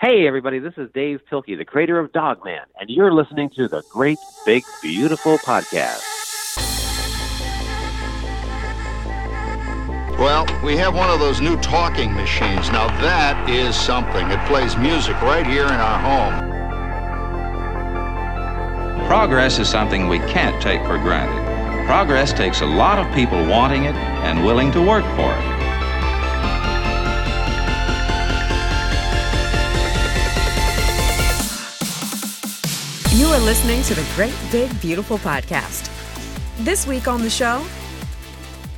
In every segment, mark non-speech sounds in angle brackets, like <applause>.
Hey, everybody, this is Dav Pilkey, the creator of Dogman, and you're listening to the Great Big Beautiful Podcast. Well, we have one of those new talking machines. Now that is something. It plays music right here in our home. Progress is something we can't take for granted. Progress takes a lot of people wanting it and willing to work for it. You are listening to the Great Big Beautiful Podcast. This week on the show,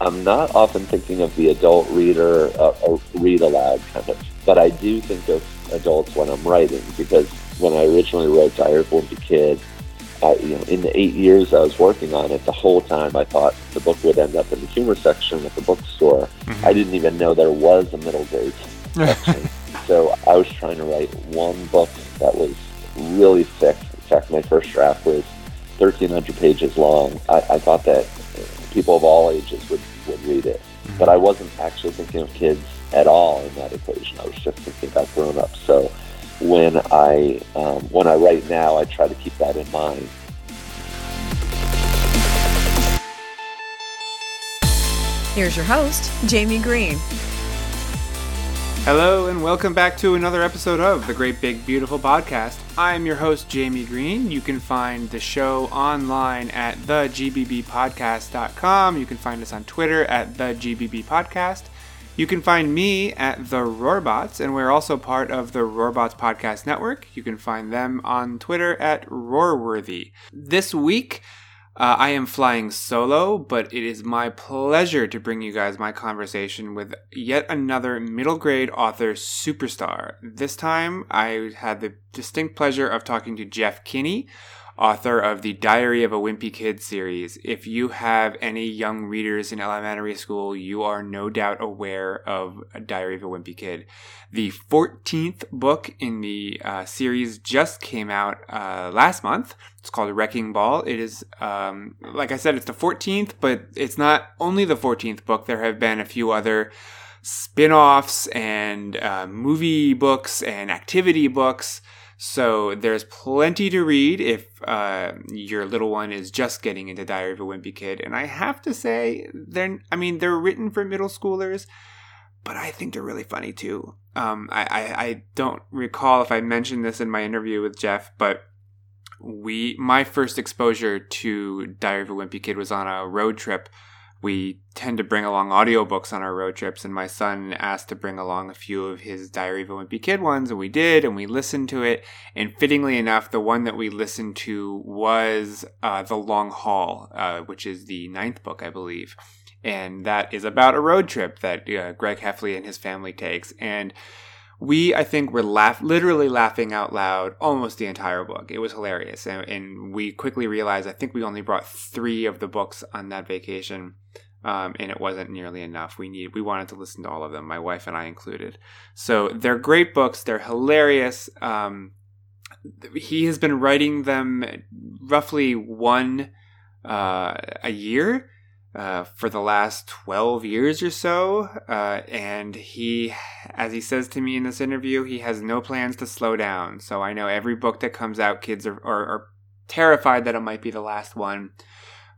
I'm not often thinking of the adult reader uh, or read aloud kind of, but I do think of adults when I'm writing because when I originally wrote Diary of a Wimpy Kid, I, you know, in the eight years I was working on it, the whole time I thought the book would end up in the humor section at the bookstore. Mm-hmm. I didn't even know there was a middle grade <laughs> section. so I was trying to write one book that was really thick fact, my first draft was 1,300 pages long. I, I thought that people of all ages would, would read it. Mm-hmm. But I wasn't actually thinking of kids at all in that equation. I was just thinking about grown-ups. So when I um, when I write now, I try to keep that in mind. Here's your host, Jamie Green. Hello, and welcome back to another episode of the Great Big Beautiful Podcast. I am your host, Jamie Green. You can find the show online at thegbbpodcast.com. You can find us on Twitter at thegbbpodcast. You can find me at the Roarbots, and we're also part of the Roarbots Podcast Network. You can find them on Twitter at Roarworthy. This week, uh, I am flying solo, but it is my pleasure to bring you guys my conversation with yet another middle grade author superstar. This time, I had the distinct pleasure of talking to Jeff Kinney, author of the Diary of a Wimpy Kid series. If you have any young readers in elementary school, you are no doubt aware of Diary of a Wimpy Kid. The 14th book in the uh, series just came out uh, last month. It's called Wrecking Ball. It is, um, like I said, it's the 14th, but it's not only the 14th book. There have been a few other spin offs and uh, movie books and activity books. So there's plenty to read if uh, your little one is just getting into Diary of a Wimpy Kid. And I have to say, they're I mean they're written for middle schoolers, but I think they're really funny too. Um, I, I, I don't recall if I mentioned this in my interview with Jeff, but we my first exposure to Diary of a Wimpy Kid was on a road trip we tend to bring along audiobooks on our road trips and my son asked to bring along a few of his diary of a wimpy kid ones and we did and we listened to it. And fittingly enough the one that we listened to was uh, the long haul uh, which is the ninth book i believe. And that is about a road trip that uh, greg heffley and his family takes. And we i think were laugh literally laughing out loud almost the entire book it was hilarious and, and we quickly realized i think we only brought three of the books on that vacation um, and it wasn't nearly enough. We need we wanted to listen to all of them, my wife and I included. So they're great books. They're hilarious. Um, he has been writing them roughly one uh, a year uh, for the last 12 years or so. Uh, and he, as he says to me in this interview, he has no plans to slow down. So I know every book that comes out, kids are, are, are terrified that it might be the last one.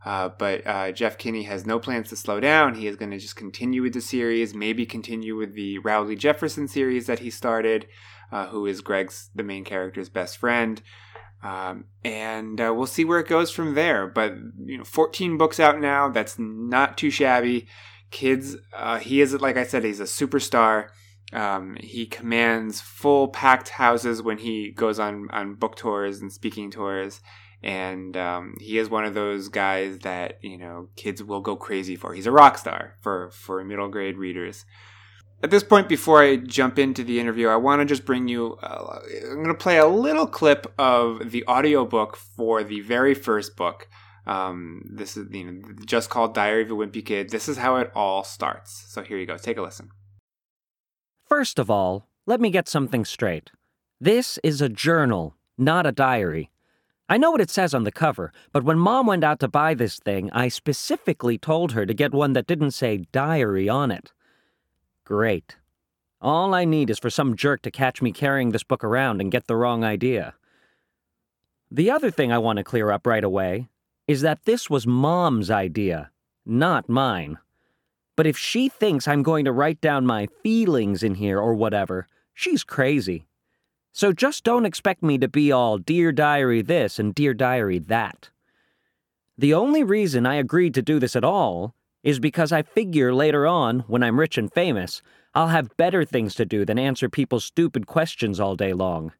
Uh, but uh, Jeff Kinney has no plans to slow down. He is going to just continue with the series, maybe continue with the Rowley Jefferson series that he started, uh, who is Greg's, the main character's best friend. Um, and uh, we'll see where it goes from there. But, you know, 14 books out now. That's not too shabby. Kids, uh, he is, like I said, he's a superstar. Um, he commands full packed houses when he goes on, on book tours and speaking tours and um, he is one of those guys that you know kids will go crazy for. He's a rock star for for middle grade readers. At this point, before I jump into the interview, I want to just bring you. Uh, I'm going to play a little clip of the audiobook for the very first book. Um, this is you know just called Diary of a Wimpy Kid. This is how it all starts. So here you go. Take a listen. First of all, let me get something straight. This is a journal, not a diary. I know what it says on the cover, but when Mom went out to buy this thing, I specifically told her to get one that didn't say diary on it. Great. All I need is for some jerk to catch me carrying this book around and get the wrong idea. The other thing I want to clear up right away is that this was Mom's idea, not mine. But if she thinks I'm going to write down my feelings in here or whatever, she's crazy. So just don't expect me to be all Dear Diary this and Dear Diary that. The only reason I agreed to do this at all is because I figure later on, when I'm rich and famous, I'll have better things to do than answer people's stupid questions all day long.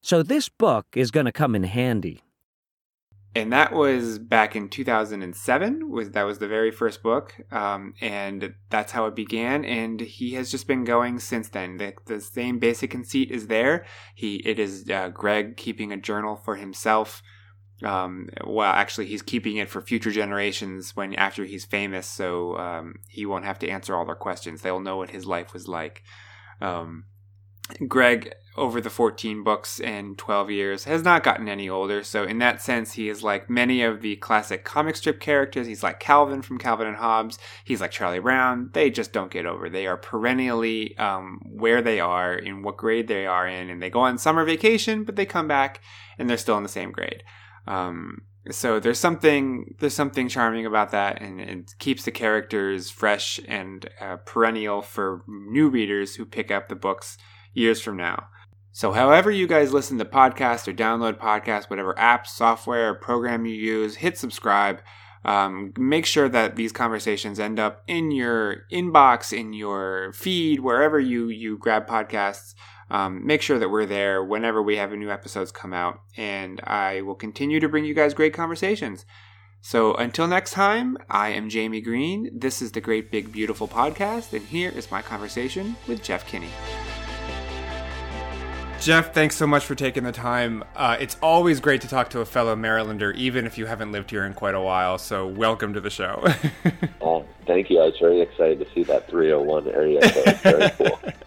So this book is going to come in handy. And that was back in 2007. Was that was the very first book, um, and that's how it began. And he has just been going since then. The, the same basic conceit is there. He it is uh, Greg keeping a journal for himself um, well, actually, he's keeping it for future generations when after he's famous, so um, he won't have to answer all their questions. They'll know what his life was like. Um, Greg, over the 14 books and 12 years, has not gotten any older. So, in that sense, he is like many of the classic comic strip characters. He's like Calvin from Calvin and Hobbes. He's like Charlie Brown. They just don't get over. They are perennially um, where they are, in what grade they are in, and they go on summer vacation, but they come back and they're still in the same grade. Um, so there's something there's something charming about that, and it keeps the characters fresh and uh, perennial for new readers who pick up the books years from now. So, however you guys listen to podcasts or download podcasts, whatever app, software, or program you use, hit subscribe. Um, make sure that these conversations end up in your inbox, in your feed, wherever you you grab podcasts um, make sure that we're there whenever we have new episodes come out. And I will continue to bring you guys great conversations. So until next time, I am Jamie Green. This is the Great Big Beautiful Podcast, and here is my conversation with Jeff Kinney. Jeff, thanks so much for taking the time. Uh, it's always great to talk to a fellow Marylander, even if you haven't lived here in quite a while. So, welcome to the show. oh, <laughs> thank you. I was very excited to see that 301 area. So very cool. <laughs>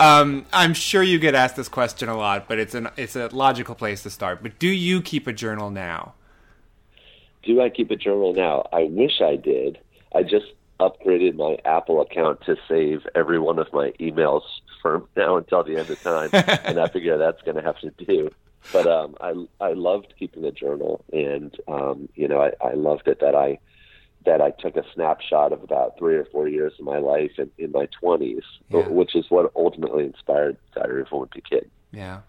Um, I'm sure you get asked this question a lot, but it's an it's a logical place to start. But do you keep a journal now? Do I keep a journal now? I wish I did. I just upgraded my Apple account to save every one of my emails from now until the end of time, <laughs> and I figure that's going to have to do. But um, I I loved keeping a journal, and um, you know I, I loved it that I that I took a snapshot of about three or four years of my life in, in my twenties, yeah. which is what ultimately inspired Diary of a Wimpy Kid. Yeah.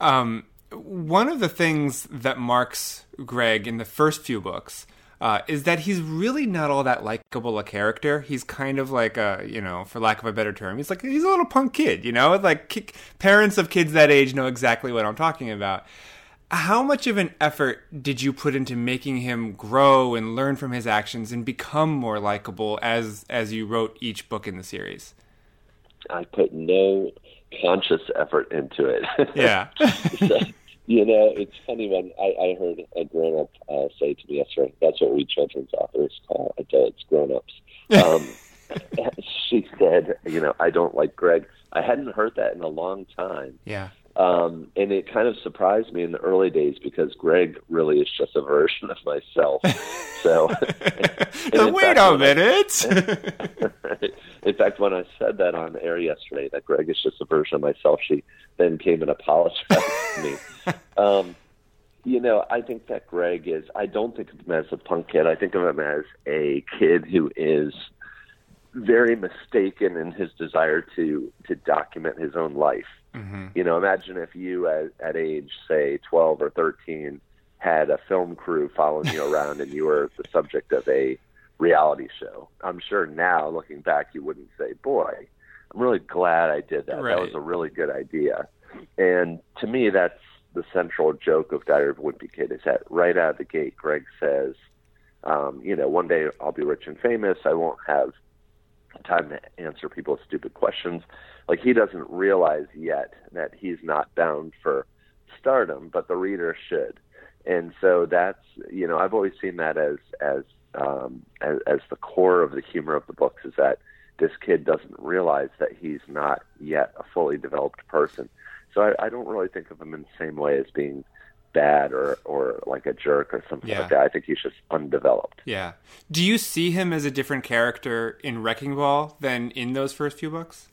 Um, one of the things that marks Greg in the first few books uh, is that he's really not all that likable a character. He's kind of like a, you know, for lack of a better term, he's like he's a little punk kid. You know, like parents of kids that age know exactly what I'm talking about. How much of an effort did you put into making him grow and learn from his actions and become more likable as as you wrote each book in the series? I put no conscious effort into it. Yeah. <laughs> so, you know, it's funny when I, I heard a grown up uh, say to me yesterday, that's what we children's authors call adults, grown ups. <laughs> Um, <laughs> she said, you know, I don't like Greg. I hadn't heard that in a long time. Yeah. Um, and it kind of surprised me in the early days because Greg really is just a version of myself. So, <laughs> wait a minute. I, <laughs> in fact, when I said that on air yesterday, that Greg is just a version of myself, she then came and apologized to me. <laughs> Um, you know, I think that Greg is. I don't think of him as a punk kid. I think of him as a kid who is very mistaken in his desire to to document his own life Mm-hmm. You know, imagine if you at, at age, say, 12 or 13, had a film crew following you <laughs> around and you were the subject of a reality show. I'm sure now, looking back, you wouldn't say, boy, I'm really glad I did that. Right. That was a really good idea. And to me, that's the central joke of Diary of a Wimpy Kid is that right out of the gate, Greg says, um, you know, one day I'll be rich and famous. I won't have time to answer people's stupid questions like he doesn't realize yet that he's not bound for stardom, but the reader should. And so that's you know I've always seen that as as um, as, as the core of the humor of the books is that this kid doesn't realize that he's not yet a fully developed person. So I, I don't really think of him in the same way as being bad or or like a jerk or something yeah. like that. I think he's just undeveloped. Yeah. Do you see him as a different character in Wrecking Ball than in those first few books?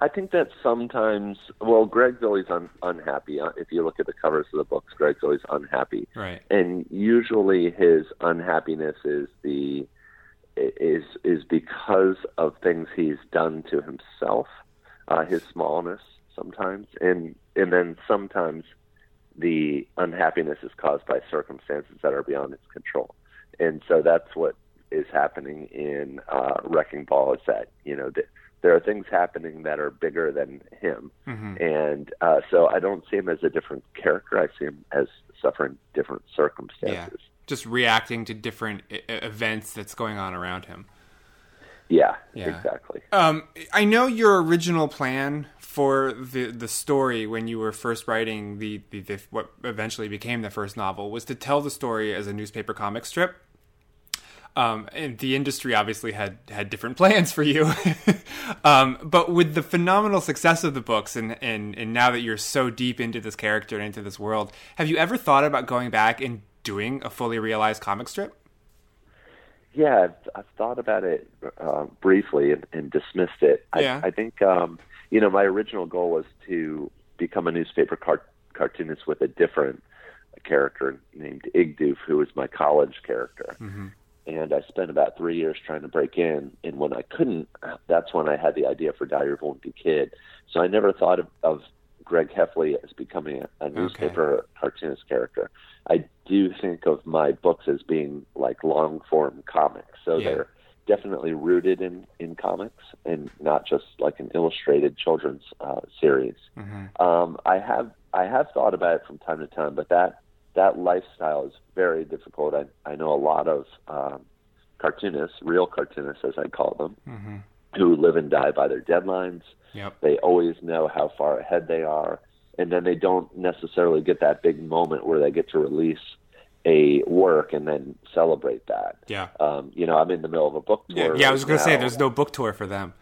I think that sometimes, well, Greg's always un, unhappy. Uh, If you look at the covers of the books, Greg's always unhappy, Right. and usually his unhappiness is the is is because of things he's done to himself, uh, his smallness sometimes, and and then sometimes the unhappiness is caused by circumstances that are beyond his control, and so that's what is happening in uh, Wrecking Ball. Is that you know th- there are things happening that are bigger than him, and uh, so I don't see him as a different character. I see him as suffering different Yeah. circumstances. Just reacting to different events that's going on around him. Yeah, Yeah. exactly. Um, I know your original plan for the the story when you were first writing the, the, the what eventually became the first novel was to tell the story as a newspaper comic strip. Um, and the industry obviously had had different <laughs> plans for you. <laughs> um, but with the phenomenal success of the books, and, and and now that you're so deep into this character and into this world, have you ever thought about going back and doing a fully realized comic strip? Yeah, I've, I've thought about it uh, briefly and, and dismissed it. I, Yeah. I think um, you know my original goal was to become a newspaper car- cartoonist with a different character named Igdoof, who was my college character. And I spent about three years trying to break in, and when I couldn't, that's when I had the idea for Diary of a Wimpy Kid. So I never thought of, of Greg Heffley as becoming a, a newspaper cartoonist character. I do think of my books as being like long form comics, so Yeah. they're definitely rooted in in comics and not just like an illustrated children's uh, series. Um, I have I have thought about it from time to time, but that that lifestyle is very difficult. I I know a lot of um, cartoonists, real cartoonists as I call them, who live and die by their deadlines. Yep. They always know how far ahead they are, and then they don't necessarily get that big moment where they get to release a work and then celebrate that. Yeah. Um, you know, I'm in the middle of a book Yeah, tour. yeah. I was gonna say there's no book tour for them.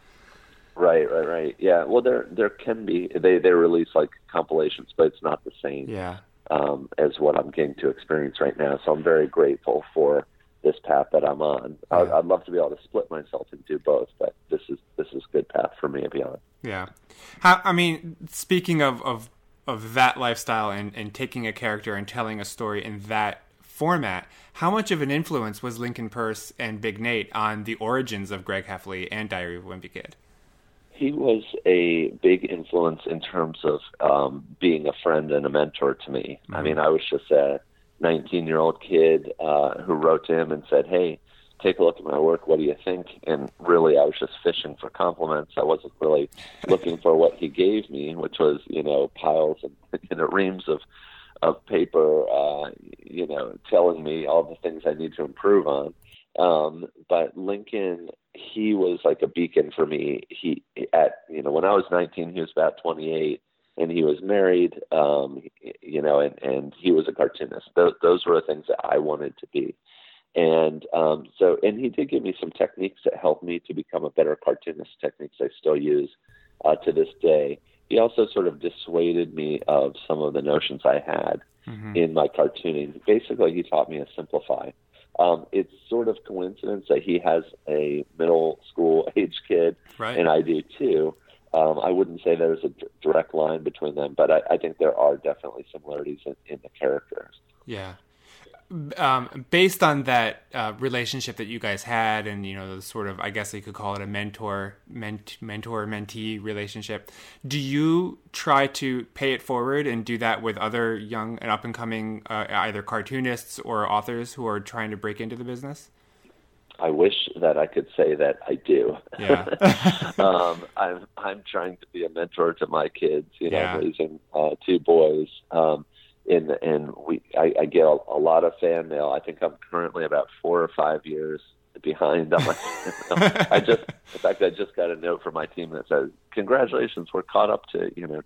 Right, right, right. Yeah. Well, there there can be. They they release like compilations, but it's not the same Yeah. um, as what I'm getting to experience right now. So I'm very grateful for this path that I'm on. I'd, I'd love to be able to split myself and do both, but this is this is a good path for me to be on. Yeah. How, I mean, speaking of, of, of that lifestyle and, and taking a character and telling a story in that format, how much of an influence was Lincoln Peirce and Big Nate on the origins of Greg Heffley and Diary of a Wimpy Kid? He was a big influence in terms of um, being a friend and a mentor to me. I mean, I was just a 19 year old kid uh, who wrote to him and said, "Hey, take a look at my work. What do you think?" And really, I was just fishing for compliments. I wasn't really looking for what he gave me, which was, you know, piles and <laughs> you know reams of of paper, uh, you know, telling me all the things I need to improve on. Um, but Lincoln, he was like a beacon for me. He at you know when I was 19, he was about 28, and he was married. Um, you know, and and he was a cartoonist. Those those were the things that I wanted to be. And um, so, and he did give me some techniques that helped me to become a better cartoonist. Techniques I still use uh, to this day. He also sort of dissuaded me of some of the notions I had in my cartooning. Basically, he taught me to simplify. Um, it's sort of coincidence that he has a middle school <laughs> age kid, Right. and I do too. Um, I wouldn't say there's a d- direct line between them, but I, I think there are definitely similarities in, in the characters. Yeah. Um, based on that uh, relationship that you guys had, and you know, the sort of, I guess you could call it a mentor, ment, mentor mentee relationship. Do you try to pay it forward and do that with other young and up and coming, uh, either cartoonists or authors who are trying to break into the business? I wish that I could say that I do. Yeah. <laughs> um, I'm I'm trying to be a mentor to my kids. You know, Yeah. raising uh, two boys. Um, and and we I, I get a, a lot of fan mail. I think I'm currently about four or five years behind on my. <laughs> I just in fact I just got a note from my team that says congratulations we're caught up to you know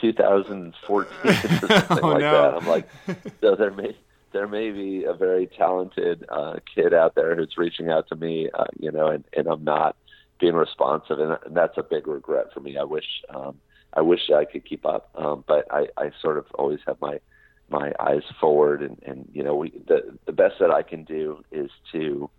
2014 <laughs> or <laughs> something Oh, like no. that. I'm like so there may there may be a very talented uh, kid out there who's reaching out to me, uh, you know, and, and I'm not being responsive, and, and that's a big regret for me. I wish um, I wish I could keep up, um, but I, I sort of always have my my eyes forward, and, and you know, we the the best that I can do is to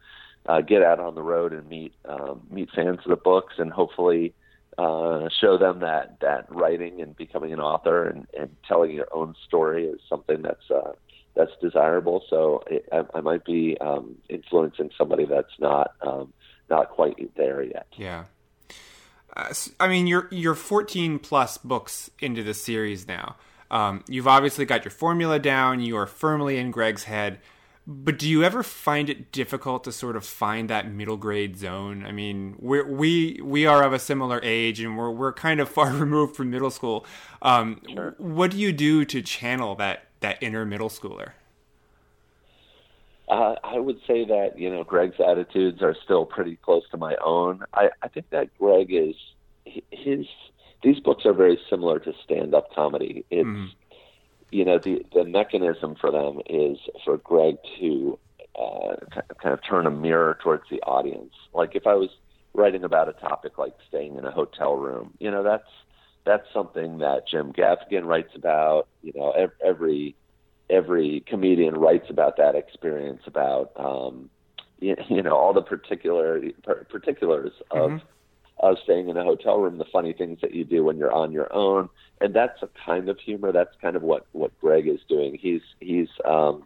uh, get out on the road and meet um, meet fans of the books, and hopefully uh, show them that that writing and becoming an author and, and telling your own story is something that's uh, that's desirable. So it, I, I might be um, influencing somebody that's not um, not quite there yet. Yeah. Uh, I mean, you're you're 14 plus books into the series now. Um, you've obviously got your formula down. You are firmly in Greg's head. But do you ever find it difficult to sort of find that middle grade zone? I mean, we we we are of a similar age, and we're we're kind of <laughs> far removed from middle school. Um, sure. What do you do to channel that that inner middle schooler? Uh, I would say that you know Greg's attitudes are still pretty close to my own. I, I think that Greg is his. These books are very similar to stand-up comedy. It's mm. you know the the mechanism for them is for Greg to uh, kind of turn a mirror towards the audience. Like if I was writing about a topic like staying in a hotel room, you know that's that's something that Jim Gaffigan writes about. You know every every comedian writes about that experience about um, you, you know all the particular particulars of mm-hmm. Of staying in a hotel room, the funny things that you do when you're on your own, and that's a kind of humor. That's kind of what what Greg is doing. He's he's um,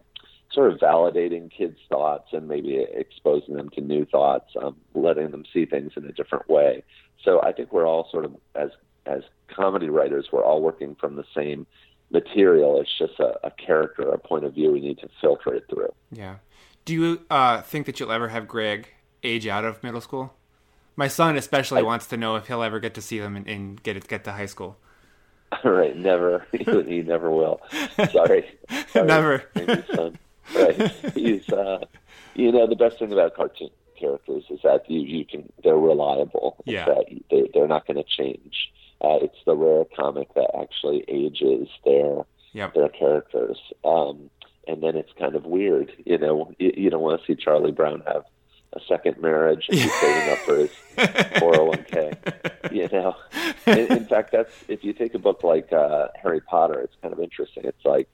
sort of validating kids' thoughts and maybe exposing them to new thoughts, um, letting them see things in a different way. So I think we're all sort of as as comedy writers, we're all working from the same material. It's just a, a character, a point of view we need to filter it through. Yeah. Do you uh, think that you'll ever have Greg age out of middle school? My son especially I, wants to know if he'll ever get to see them and, and get it, get to high school. <laughs> Right, never. <laughs> he never will. Sorry, <laughs> Sorry never. son. Right, he's. Uh, you know, the best thing about cartoon characters is that you you can they're reliable. Yeah, that they they're not going to change. Uh, it's the rare comic that actually ages their yep. their characters. Um, and then it's kind of weird, you know. You, you don't want to see Charlie Brown have a second marriage and he's saving up for his <laughs> 401k. You know, in, in fact, that's if you take a book like uh, Harry Potter, it's kind of interesting. It's like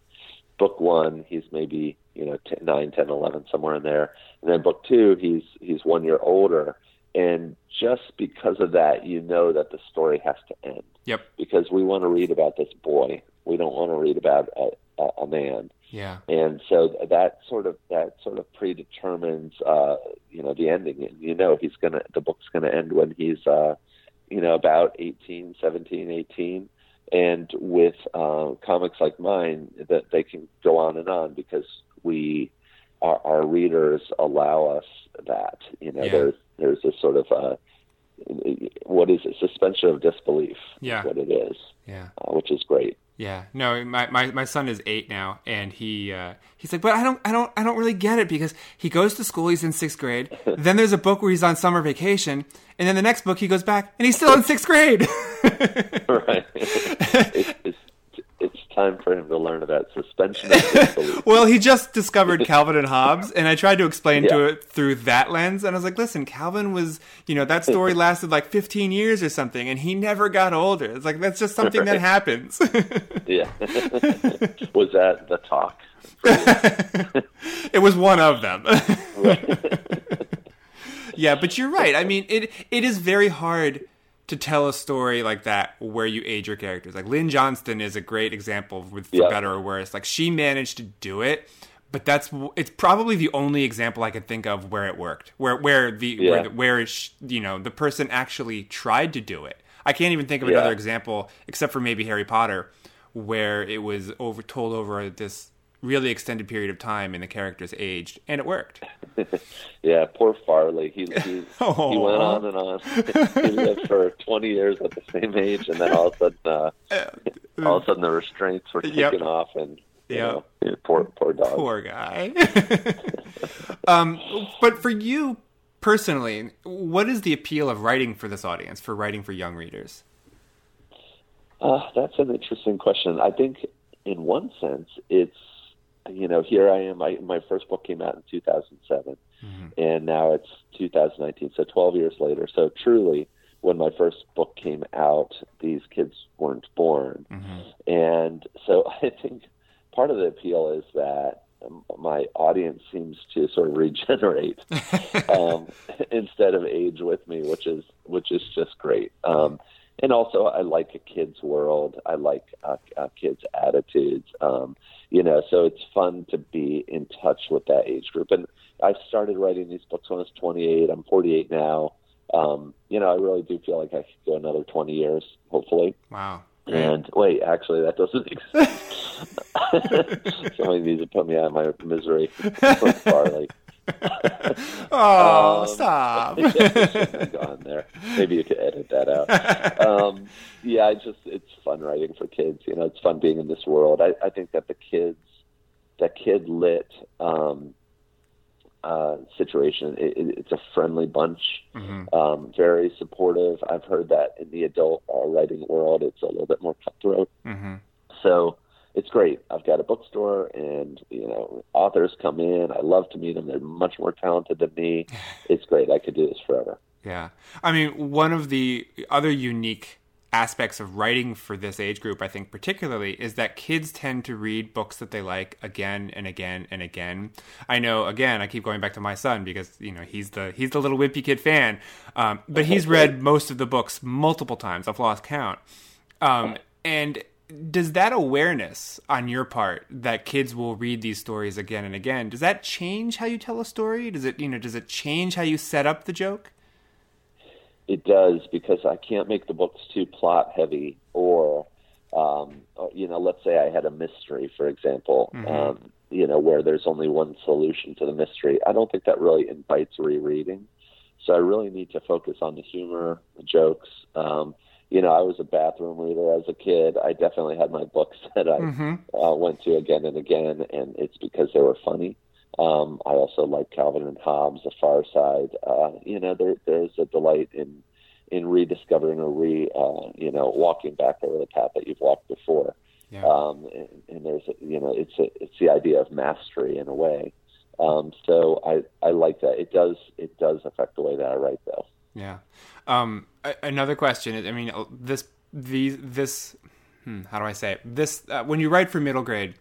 book one, he's maybe you know ten, nine, ten, eleven, somewhere in there, and then book two, he's he's one year older, and just because of that, you know that the story has to end. Yep. Because we want to read about this boy. We don't want to read about a, a, a man. Yeah. And so that sort of that sort of predetermines, uh, you know, the ending. And you know, he's gonna the book's gonna end when he's, uh, you know, about 18, 17, 18. And with uh, comics like mine, that they can go on and on because we, our, our readers allow us that. You know, yeah. there's there's a sort of uh, what is it? Suspension of disbelief. Yeah, what it is. Yeah, uh, which is great. Yeah, no, my, my, my son is eight now, and he uh, he's like, but I don't I don't I don't really get it because he goes to school, he's in sixth grade. <laughs> then there's a book where he's on summer vacation, and then the next book he goes back and he's still in sixth grade. <laughs> right. <laughs> It's, it's it's time for him to learn about suspension of disbelief. <laughs> well, he just discovered Calvin and Hobbes, and I tried to explain yeah. to it through that lens. And I was like, listen, Calvin was, you know, that story <laughs> lasted like 15 years or something, and he never got older. It's like, that's just something right. that happens. <laughs> yeah. was that the talk? it was one of them. yeah, but you're right. I mean, it it is very hard to tell a story like that where you age your characters. Like Lynn Johnston is a great example with for yeah. better or worse. Like she managed to do it, but that's it's probably the only example I could think of where it worked. Where where the yeah. where, the, where you know the person actually tried to do it. I can't even think of another example except for maybe Harry Potter where it was over told over this really extended period of time and the characters aged and it worked. <laughs> yeah, poor Farley. He he, oh. he <laughs> went on and on. <laughs> he lived for twenty years at the same age, and then all of a sudden, uh, all of a sudden, the restraints were taken yep. off, and yeah, poor poor dog, poor guy. um, but for you personally, what is the appeal of writing for this audience? For writing for young readers? Uh, that's an interesting question. I think, in one sense, it's you know, here I am. My my first book came out in 2007, mm-hmm. and now it's 2019. So 12 years later. So truly, when my first book came out, these kids weren't born, mm-hmm. and so <laughs> I think part of the appeal is that my audience seems to sort of regenerate <laughs> um, <laughs> instead of age with me, which is which is just great. Um, and also I like a kid's world. I like uh, uh, kids' attitudes. Um, you know, so it's fun to be in touch with that age group. And I started writing these books when I was 28. I'm 48 now. Um, you know, I really do feel like I could go another 20 years, hopefully. Wow. And wait, actually, that doesn't exist. Somebody needs to put me out of my misery. Farley. <laughs> oh, Um, stop. <laughs> gone there. Maybe you could edit that out. Um, yeah, I just it's fun writing for kids. You know, it's fun being in this world. I, I think that the kids, that kid lit um, uh, situation, it, it, it's a friendly bunch, um, very supportive. I've heard that in the adult uh, writing world, it's a little bit more cutthroat. hmm So it's great. I've got a bookstore, and you know, authors come in. I love to meet them. They're much more talented than me. <sighs> It's great. I could do this forever. Yeah. I mean, one of the other unique aspects of writing for this age group, I think particularly, is that kids tend to read books that they like again and again and again. I know, again, I keep going back to my son because you know he's the he's the little Wimpy Kid fan, um, but he's <laughs> read most of the books multiple times. I've lost count. Um, and does that awareness on your part that kids will read these stories again and again does that change how you tell a story does it you know does it change how you set up the joke It does because I can't make the books too plot heavy, or um, you know, let's say I had a mystery, for example. Um, you know, where there's only one solution to the mystery. I don't think that really invites rereading. So I really need to focus on the humor, the jokes. Um, you know, I was a bathroom reader as a kid. I definitely had my books <laughs> that I uh, went to again and again, and it's because they were funny. Um, I also like Calvin and Hobbes, The Far Side. Uh, you know, there, there's a delight in in rediscovering or re, uh, you know, walking back over the path that you've walked before. Yeah. Um, and, and there's, a, you know, it's a, it's the idea of mastery in a way. Um, so I, I like that. It does, it does affect the way that I write, though. Yeah. Um, another question. is- I mean, uh, this, these, this, hmm, how do I say it? This, uh, when you write for middle grade,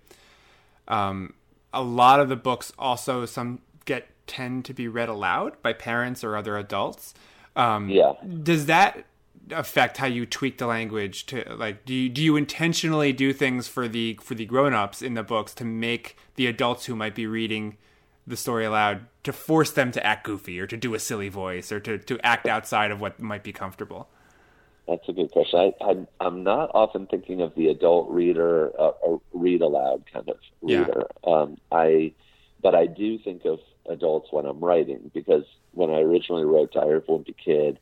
um, a lot of the books also some get tend to be read aloud by parents or other adults. Um, Yeah. Does that affect how you tweak the language to like do you do you intentionally do things for the for the grown-ups in the books to make the adults who might be reading the story aloud to force them to act goofy or to do a silly voice or to, to act outside of what might be comfortable That's a good question. I, I'm not often thinking of the adult reader uh, or read aloud kind of Yeah. reader. Um, I, but I do think of adults when I'm writing because when I originally wrote Diary of Wimpy Kid,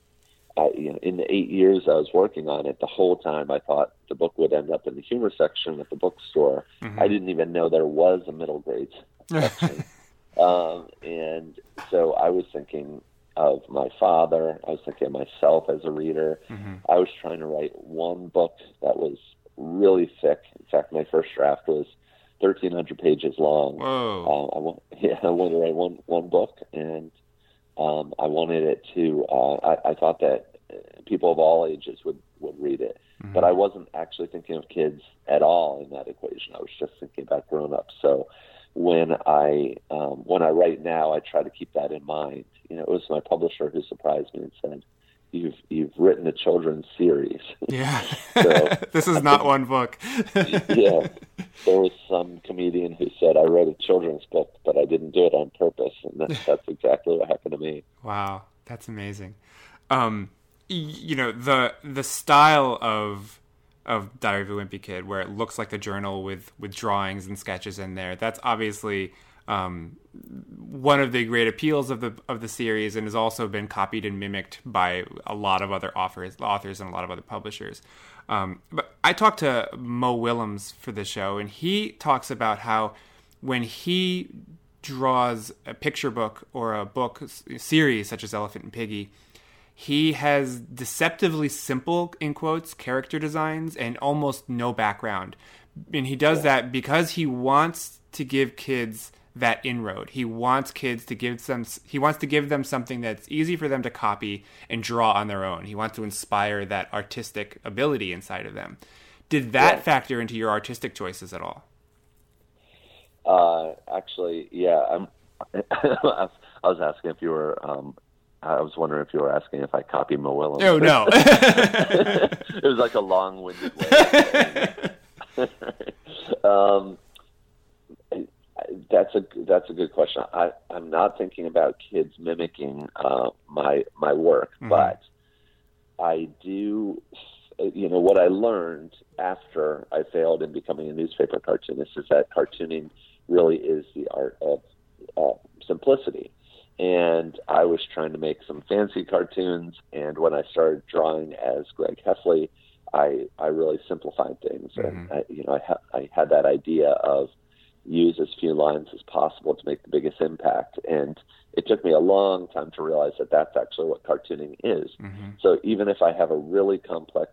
I, you know, in the eight years I was working on it, the whole time I thought the book would end up in the humor section at the bookstore. I didn't even know there was a middle grade <laughs> section. Um, and so I was thinking of my father. I was thinking of myself as a reader. I was trying to write one book that was really thick. In fact, my first draft was 1,300 pages long. Whoa. Uh, I want, <laughs> yeah, I wanted to write one one book, and um, I wanted it to. Uh, I, I thought that people of all ages would would read it, but I wasn't actually thinking of kids at all in that equation. I was just thinking about grown ups. So when I um, when I write now, I try to keep that in mind. You know, it was my publisher who surprised me and said, "You've you've written a children's series." <laughs> yeah So- <laughs> this is not one book <laughs> yeah, there was some comedian who said, "I wrote a children's book, but I didn't do it on purpose," and that, that's exactly what happened to me. Wow, that's amazing. Um, y- you know the the style of of Diary of a Wimpy Kid, where it looks like a journal with with drawings and sketches in there. That's obviously um, one of the great appeals of the of the series, and has also been copied and mimicked by a lot of other authors, authors, and a lot of other publishers. Um, but I talked to Mo Willems for the show, and he talks about how when he draws a picture book or a book series such as Elephant and Piggie, he has deceptively simple in quotes character designs and almost no background. And he does that because he wants to give kids that inroad. He wants kids to give them he wants to give them something that's easy for them to copy and draw on their own. He wants to inspire that artistic ability inside of them. Did that Right. factor into your artistic choices at all? Uh, actually, yeah, I'm, <laughs> I was asking if you were um, I was wondering if you were asking if I copy Mo Willems. Oh no. <laughs> <laughs> it was like a long-winded way. <laughs> um, that's a that's a good question. I I'm not thinking about kids mimicking uh, my my work, Mhm. but I do. You know what I learned after I failed in becoming a newspaper cartoonist is that cartooning really is the art of uh, simplicity. And I was trying to make some fancy cartoons, and when I started drawing as Greg Heffley, I I really simplified things, and I, you know I ha- I had that idea of use as few lines as possible to make the biggest impact, and it took me a long time to realize that that's actually what cartooning is. Mhm. So even if I have a really complex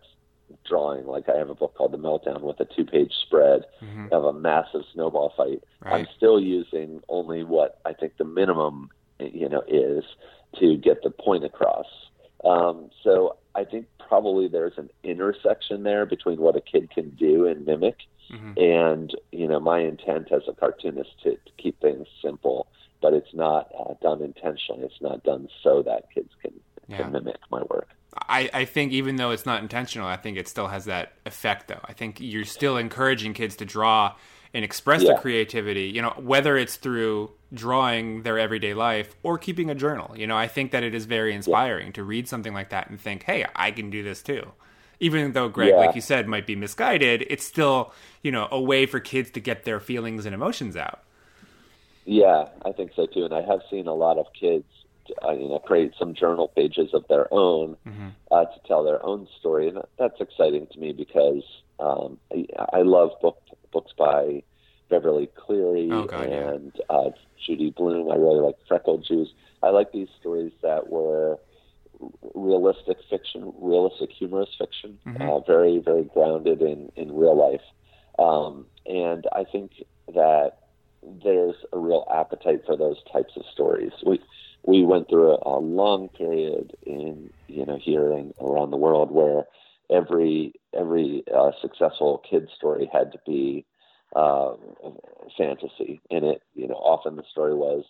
drawing, like I have a book called The Meltdown with a two-page spread Mhm. of a massive snowball fight, I'm still using only what I think the minimum, you know, is to get the point across. Um, so I think probably there's an intersection there between what a kid can do and mimic, Mhm. and you know, my intent as a cartoonist to, to keep things simple, but it's not uh, done intentionally. It's not done so that kids can, Yeah. can mimic my work. I, I think even though it's not intentional, I think it still has that effect though. I think you're still encouraging kids to draw and express Yeah. their creativity, you know, whether it's through drawing their everyday life or keeping a journal. You know, I think that it is very inspiring to read something like that and think, hey, I can do this too. Even though Greg, Yeah. like you said, might be misguided, it's still, you know, a way for kids to get their feelings and emotions out. Yeah, I think so too. And I have seen a lot of kids, uh, you know, create some journal pages of their own uh, to tell their own story, and that's exciting to me because um, I, I love book, books by Beverly Cleary Oh, God, yeah. and uh, Judy Blume. I really like Freckle Juice. I like these stories that were realistic fiction, realistic humorous fiction, uh, very, very grounded in, in real life. Um, and I think that there's a real appetite for those types of stories. We we went through a, a long period in you know here and around the world where every every uh, successful kid story had to be uh, fantasy in it. You know, often the story was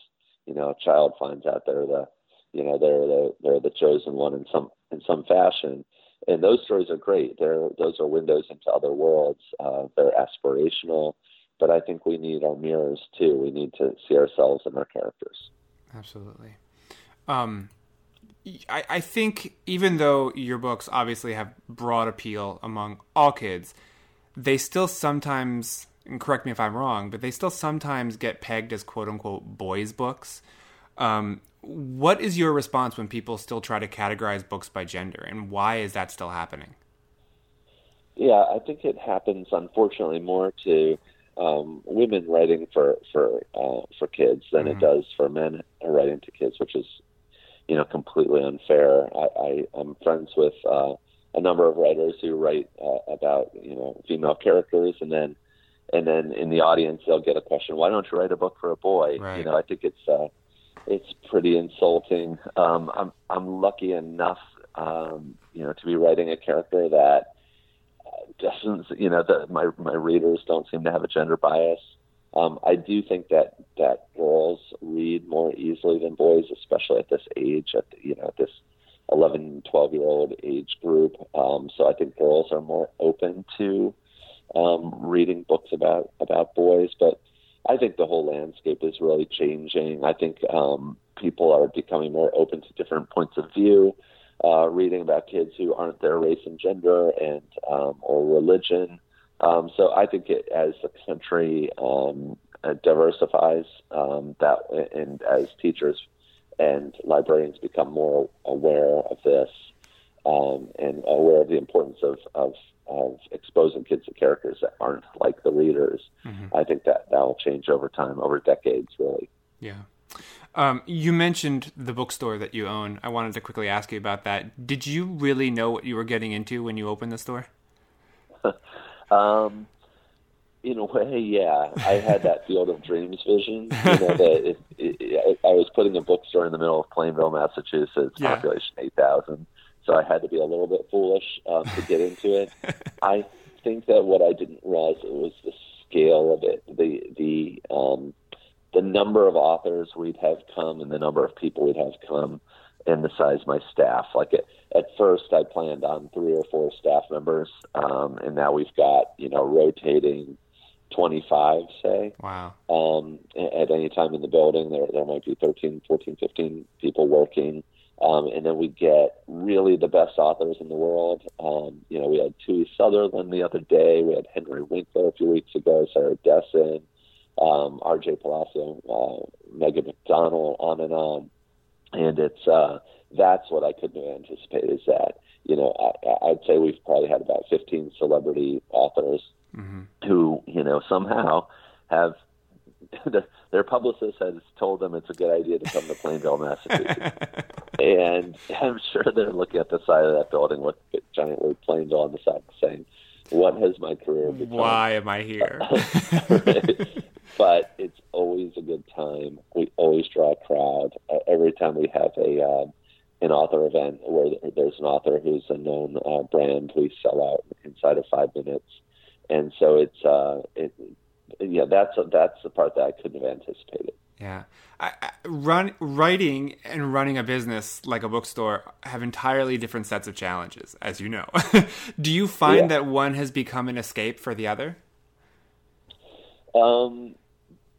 you know a child finds out they're the you know they're the they're the chosen one in some in some fashion. And those stories are great. They're those are windows into other worlds. Uh, they're aspirational but I think we need our mirrors too. We need to see ourselves in our characters. Absolutely. Um, I, I think even though your books obviously have broad appeal among all kids, they still sometimes, and correct me if I'm wrong, but they still sometimes get pegged as quote unquote boys' books. Um, what is your response when people still try to categorize books by gender, and why is that still happening? Yeah, I think it happens unfortunately more to um, women writing for for uh, for kids than it does for men writing to kids, which is you know completely unfair. I, I I'm friends with uh, a number of writers who write uh, about you know female characters, and then and then in the audience they'll get a question, "Why don't you write a book for a boy?" Right. You know, I think it's uh, it's pretty insulting. Um, I'm I'm lucky enough, um, you know, to be writing a character that uh, doesn't, you know, that my my readers don't seem to have a gender bias. Um, I do think that that girls read more easily than boys, especially at this age, at the, you know, at this 11, 12 year old age group. Um, so I think girls are more open to um, reading books about about boys, but I think the whole landscape is really changing. I think um, people are becoming more open to different points of view, uh, reading about kids who aren't their race and gender and um, or religion. Um, so I think it, as the country um, uh, diversifies, um, that and as teachers and librarians become more aware of this um, and aware of the importance of, of of exposing kids to characters that aren't like the readers. I think that that will change over time, over decades, really. Yeah. Um, you mentioned the bookstore that you own. I wanted to quickly ask you about that. Did you really know what you were getting into when you opened the store? <laughs> Um, in a way, yeah, I had that Field of Dreams vision. You know, that it, it, I was putting a bookstore in the middle of Plainville, Massachusetts, Yeah. population eight thousand. So I had to be a little bit foolish um, to get into it. <laughs> I think that what I didn't realize was the scale of it, the the um, the number of authors we'd have come and the number of people we'd have come and the size of my staff. Like at, at first, I planned on three or four staff members, um, and now we've got you know rotating 25, say. Wow. Um, at any time in the building, there there might be 13, 14, 15 people working. Um, and then we get really the best authors in the world. Um, you know, we had Tui Sutherland the other day. We had Henry Winkler a few weeks ago, Sarah Dessen, um, R.J. Palacio, uh, Megan McDonald, on and on. And it's uh, that's what I couldn't have anticipated. Is that you know I, I'd say we've probably had about 15 celebrity authors Mm-hmm. who you know somehow have <laughs> their publicist has told them it's a good idea to come to Plainville, Massachusetts. <laughs> and I'm sure they're looking at the side of that building with giant word Plainville on the side saying, What has my career become? Why am I here? <laughs> but it's always a good time. We always draw a crowd. Uh, every time we have a um, an author event where there's an author who's a known uh, brand, we sell out inside of five minutes. And so it's uh, it, yeah, that's that's the part that I couldn't have anticipated. Yeah, I, I, run writing and running a business like a bookstore have entirely different sets of challenges, as you know. <laughs> Do you find Yeah. that one has become an escape for the other? Um,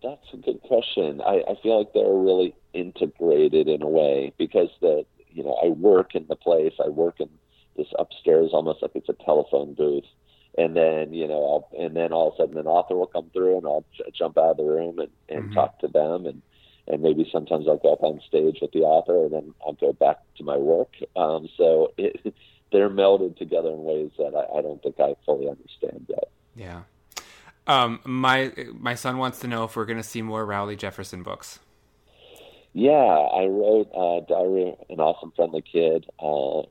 that's a good question. I, I feel like they're really integrated in a way because the you know I work in the place. I work in this upstairs, almost like it's a telephone booth. And then you know, I'll, and then all of a sudden an author will come through, and I'll j- jump out of the room and, and Mhm. talk to them, and and maybe sometimes I'll go up on stage with the author, and then I'll go back to my work. Um, so it, <laughs> they're melded together in ways that I, I don't think I fully understand yet. Yeah. Um, my my son wants to know if we're going to see more Rowley Jefferson books. Yeah, I wrote uh, Diary an Awesome Friendly Kid uh,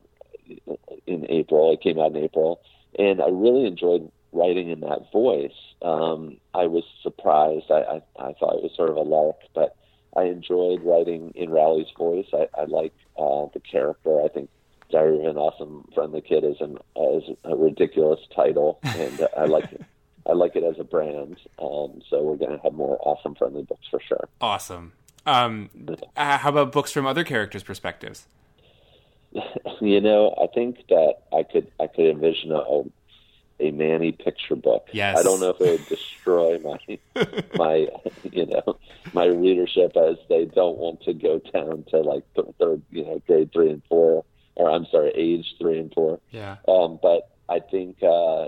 in April. It came out in April, and I really enjoyed writing in that voice. Um, I was surprised. I, I, I thought it was sort of a lark, but I enjoyed writing in Rowley's voice. I, I like uh, the character. I think Diary of an Awesome Friendly Kid is an is a ridiculous title, and <laughs> I like it. I like it as a brand. Um, so we're going to have more awesome friendly books for sure. Awesome. Um, how about books from other characters' perspectives? <laughs> you know, I think that I could I could envision a a Manny picture book. Yes. I don't know if it would destroy my <laughs> my you know my readership as they don't want to go down to like th- third you know grade three and four or I'm sorry age three and four. Yeah. Um, but I think uh,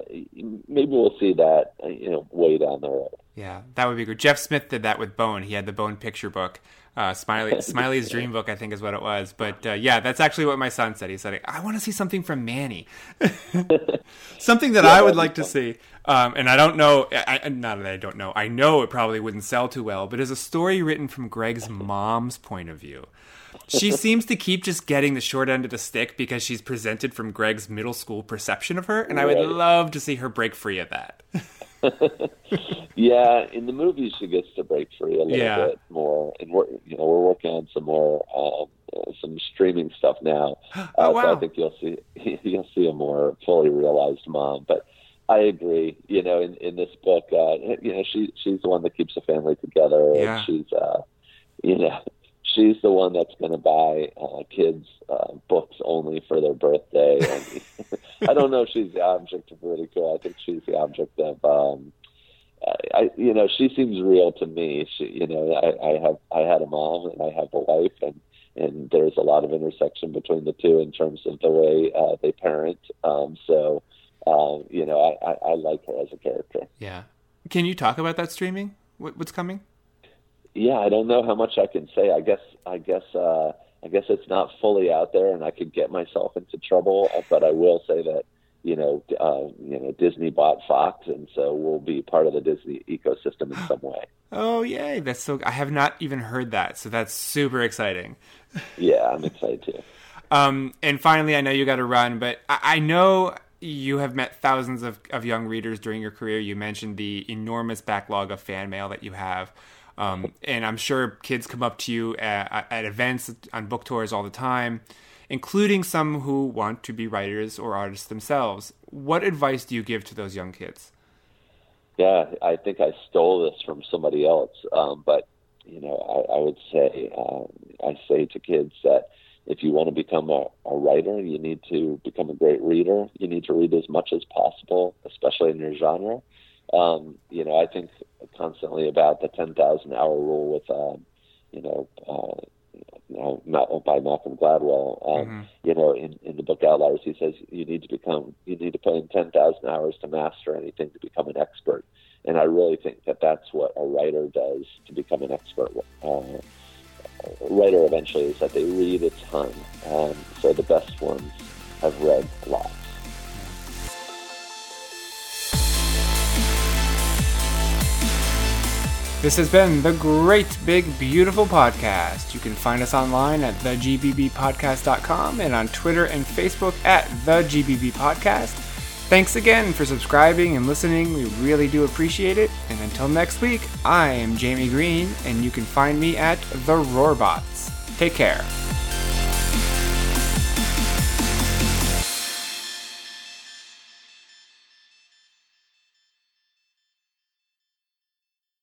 maybe we'll see that you know way down the road. Yeah, that would be good. Jeff Smith did that with Bone. He had the Bone picture book. Uh, Smiley <laughs> Smiley's Dream Book, I think, is what it was. But uh, yeah, that's actually what my son said. He said, "I want to see something from Manny, <laughs> something that I would like to see." Um, and I don't know, I, I- not that I don't know. I know it probably wouldn't sell too well, but it's a story written from Greg's mom's point of view. She <laughs> seems to keep just getting the short end of the stick because she's presented from Greg's middle school perception of her, and I would Right. love to see her break free of that. <laughs> Yeah, in the movies she gets to break free a little Yeah. bit more, and we're you know we're working on some more um, uh, some streaming stuff now. <gasps> Uh, Oh, So. I think you'll see <laughs> you'll see a more fully realized mom. But I agree. You know, in in this book, uh, you know she she's the one that keeps the family together. Yeah. And she's uh, you know she's the one that's going to buy uh, kids uh, books only for their birthday. And <laughs> I don't know if she's the object of ridicule. I think she's the object of. Um, I, you know, she seems real to me. She, you know, I, I have, I had a mom and I have a wife, and and there's a lot of intersection between the two in terms of the way uh, they parent. Um, so, um, you know, I, I, I like her as a character. Yeah. Can you talk about that streaming? What, what's coming? Yeah, I don't know how much I can say. I guess, I guess, uh, I guess it's not fully out there, and I could get myself into trouble. But I will say that, you know, uh, you know, Disney bought Fox, and so we'll be part of the Disney ecosystem in some way. Oh, yay. That's so. I have not even heard that. So that's super exciting. Yeah, I'm excited too. Um, and finally, I know you got to run, but I, I know you have met thousands of, of young readers during your career. You mentioned the enormous backlog of fan mail that you have. Um, and I'm sure kids come up to you at, at events on book tours all the time, including some who want to be writers or artists themselves. What advice do you give to those young kids? Yeah, I think I stole this from somebody else. Um, but you know, I, I would say um, I say to kids that if you want to become a, a writer, you need to become a great reader. You need to read as much as possible, especially in your genre. Um, you know, I think constantly about the 10,000 hour rule with, uh, you know, uh, you know, by Malcolm Gladwell. Um, mm-hmm. You know, in, in the book Outliers, he says you need to become, you need to put in 10,000 hours to master anything to become an expert. And I really think that that's what a writer does to become an expert. Uh, writer eventually is that they read a ton. Um, so the best ones have read lots. This has been the Great Big Beautiful Podcast. You can find us online at thegbbpodcast.com and on Twitter and Facebook at thegbbpodcast. Thanks again for subscribing and listening. We really do appreciate it. And until next week, I am Jamie Green, and you can find me at The Roarbots. Take care.